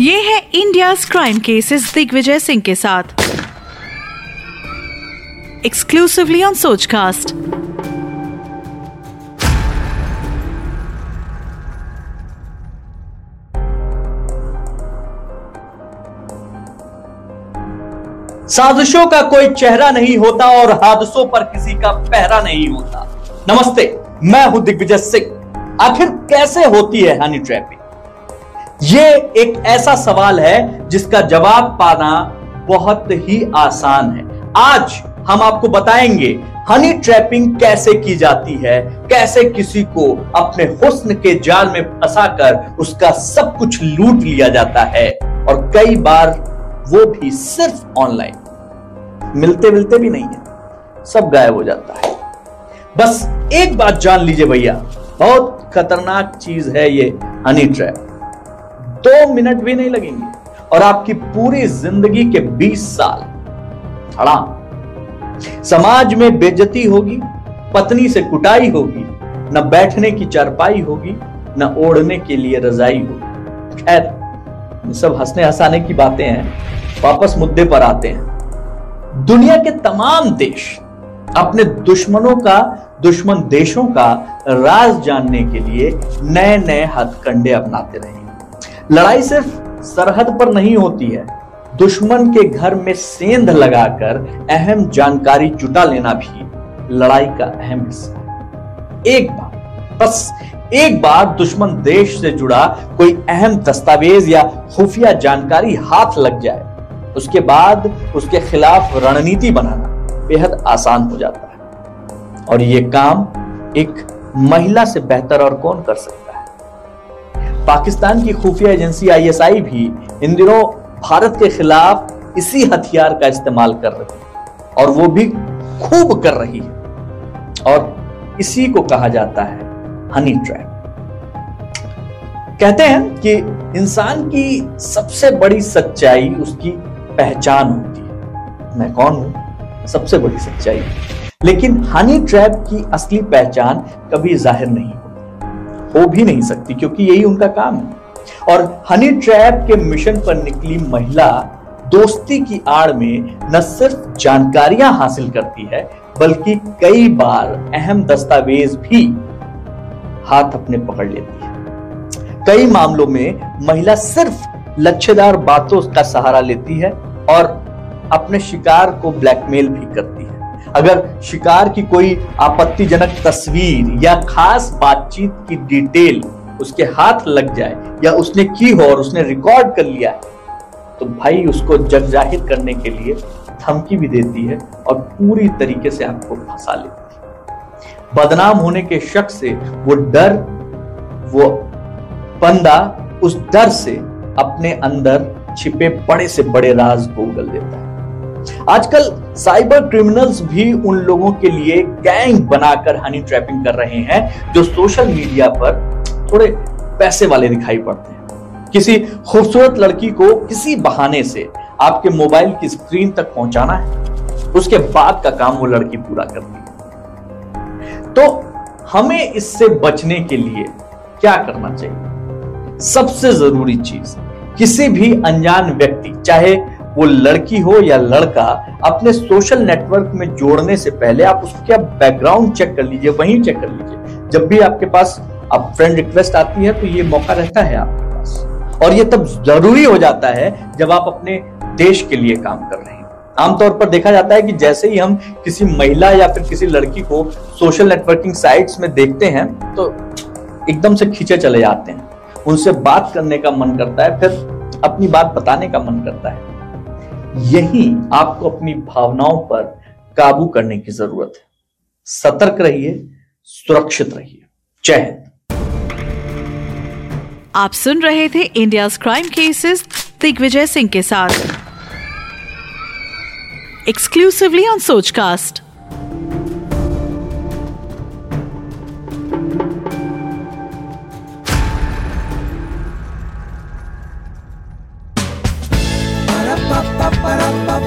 India crime cases Digvijay Singh के साथ। Exclusively on Sochcast साजिशों का कोई चेहरा नहीं होता और हादसों पर किसी का पहरा नहीं होता। नमस्ते, मैं हूँ दिग्विजय सिंह। आखिर कैसे होती है हनी ट्रैपिंग ये एक ऐसा सवाल है जिसका जवाब पाना बहुत ही आसान है। आज हम आपको बताएँगे हनी ट्रैपिंग कैसे की जाती है, कैसे किसी को अपने हुस्न के जाल में फंसाकर उसका सब कुछ लूट लिया जाता है। और कई बार वो भी सिर्फ़ ऑनलाइन मिलते मिलते भी नहीं है, सब गायब हो जाता है। बस एक बात जान लीजिए भैया, बहुत खतरनाक चीज़ है ये हनी ट्रैप दो मिनट भी नहीं लगेंगे। और आपकी पूरी ज़िंदगी के 20 साल खड़ा समाज में बेजती होगी, पत्नी से कुटाई होगी, न बैठने की चारपाई होगी, न ओढ़ने के लिए रजाई होगी। खैर सब हंसने हंसाने की बातें हैं, वापस मुद्दे पर आते हैं। दुनिया के तमाम देश अपने दुश्मनों का, दुश्मन देशों का राज जानने के लिए नए नए हथकंडे अपनाते रहे। लड़ाई सिर्फ़ सरहद पर नहीं होती है। दुश्मन के घर में सेंध लगाकर अहम जानकारी जुटा लेना भी लड़ाई का अहम हिस्सा है। एक बार, बस एक बार दुश्मन देश से जुड़ा कोई अहम दस्तावेज़ या खुफिया जानकारी हाथ लग जाए, उसके बाद उसके खिलाफ रणनीति बनाना बेहद आसान हो जाता है। और ये काम एक महिला से बेहतर और कौन कर सकता पाकिस्तान की खुफिया एजेंसी आईएसआई भी इन दिनों भारत के खिलाफ इसी हथियार का इस्तेमाल कर रही है और वो भी खूब कर रही है। और इसी को कहा जाता है हनी ट्रैप कहते हैं कि इंसान की सबसे बड़ी सच्चाई उसकी पहचान होती है। मैं कौन हूँ? सबसे बड़ी सच्चाई। लेकिन हनी ट्रैप की असली पहचान कभी ज़ाहिर नहीं होती। हो भी नहीं सकती, क्योंकि यही उनका काम है। और हनी ट्रैप के मिशन पर निकली महिला दोस्ती की आड़ में न सिर्फ़ जानकारियाँ हासिल करती है, बल्कि कई बार अहम दस्तावेज़ भी हाथ अपने पकड़ लेती है। कई मामलों में महिला सिर्फ़ लच्छेदार बातों का सहारा लेती है और अपने शिकार को ब्लैकमेल भी करती है। अगर शिकार की कोई आपत्तिजनक तस्वीर या खास बातचीत की डिटेल उसके हाथ लग जाए या उसने की हो और उसने रिकॉर्ड कर लिया है तो भाई उसको जग ज़ाहिर करने के लिए धमकी भी देती है और पूरी तरीके से आपको फंसा लेती है। बदनाम होने के शक से वो डर, वो बंदा उस डर से अपने अंदर छिपे बड़े से बड़े राज को उगल देता है। आजकल साइबर क्रिमिनल्स भी उन लोगों के लिए गैंग बनाकर हनी ट्रैपिंग कर रहे हैं जो सोशल मीडिया पर थोड़े पैसे वाले दिखाई पड़ते हैं। किसी खूबसूरत लड़की को किसी बहाने से आपके मोबाइल की स्क्रीन तक पहुंचाना है। उसके बाद का काम वो लड़की पूरा करती है। तो हमें इससे बचने के लिए क्या करना चाहिए? सबसे ज़रूरी चीज़, किसी भी अनजान व्यक्ति, चाहे वो लड़की हो या लड़का अपने सोशल नेटवर्क में जोड़ने से पहले आप उसका बैकग्राउंड चेक कर लीजिए, वहीं चेक कर लीजिए। जब भी आपके पास अब फ्रेंड रिक्वेस्ट आती है तो ये मौका रहता है आपके पास। और ये तब ज़रूरी हो जाता है जब आप अपने देश के लिए काम कर रहे हैं। आमतौर पर देखा जाता है कि जैसे ही हम किसी महिला या फिर किसी लड़की को सोशल नेटवर्किंग साइट्स में देखते हैं तो एकदम से खींचे चले जाते हैं। उनसे बात करने का मन करता है, फिर अपनी बात बताने का मन करता है। यही आपको अपनी भावनाओं पर काबू करने की ज़रूरत है। सतर्क रहिए, सुरक्षित रहिए। जय हिंद। आप सुन रहे थे India crime cases Digvijay Singh के साथ। Exclusively on Sochcast para, para.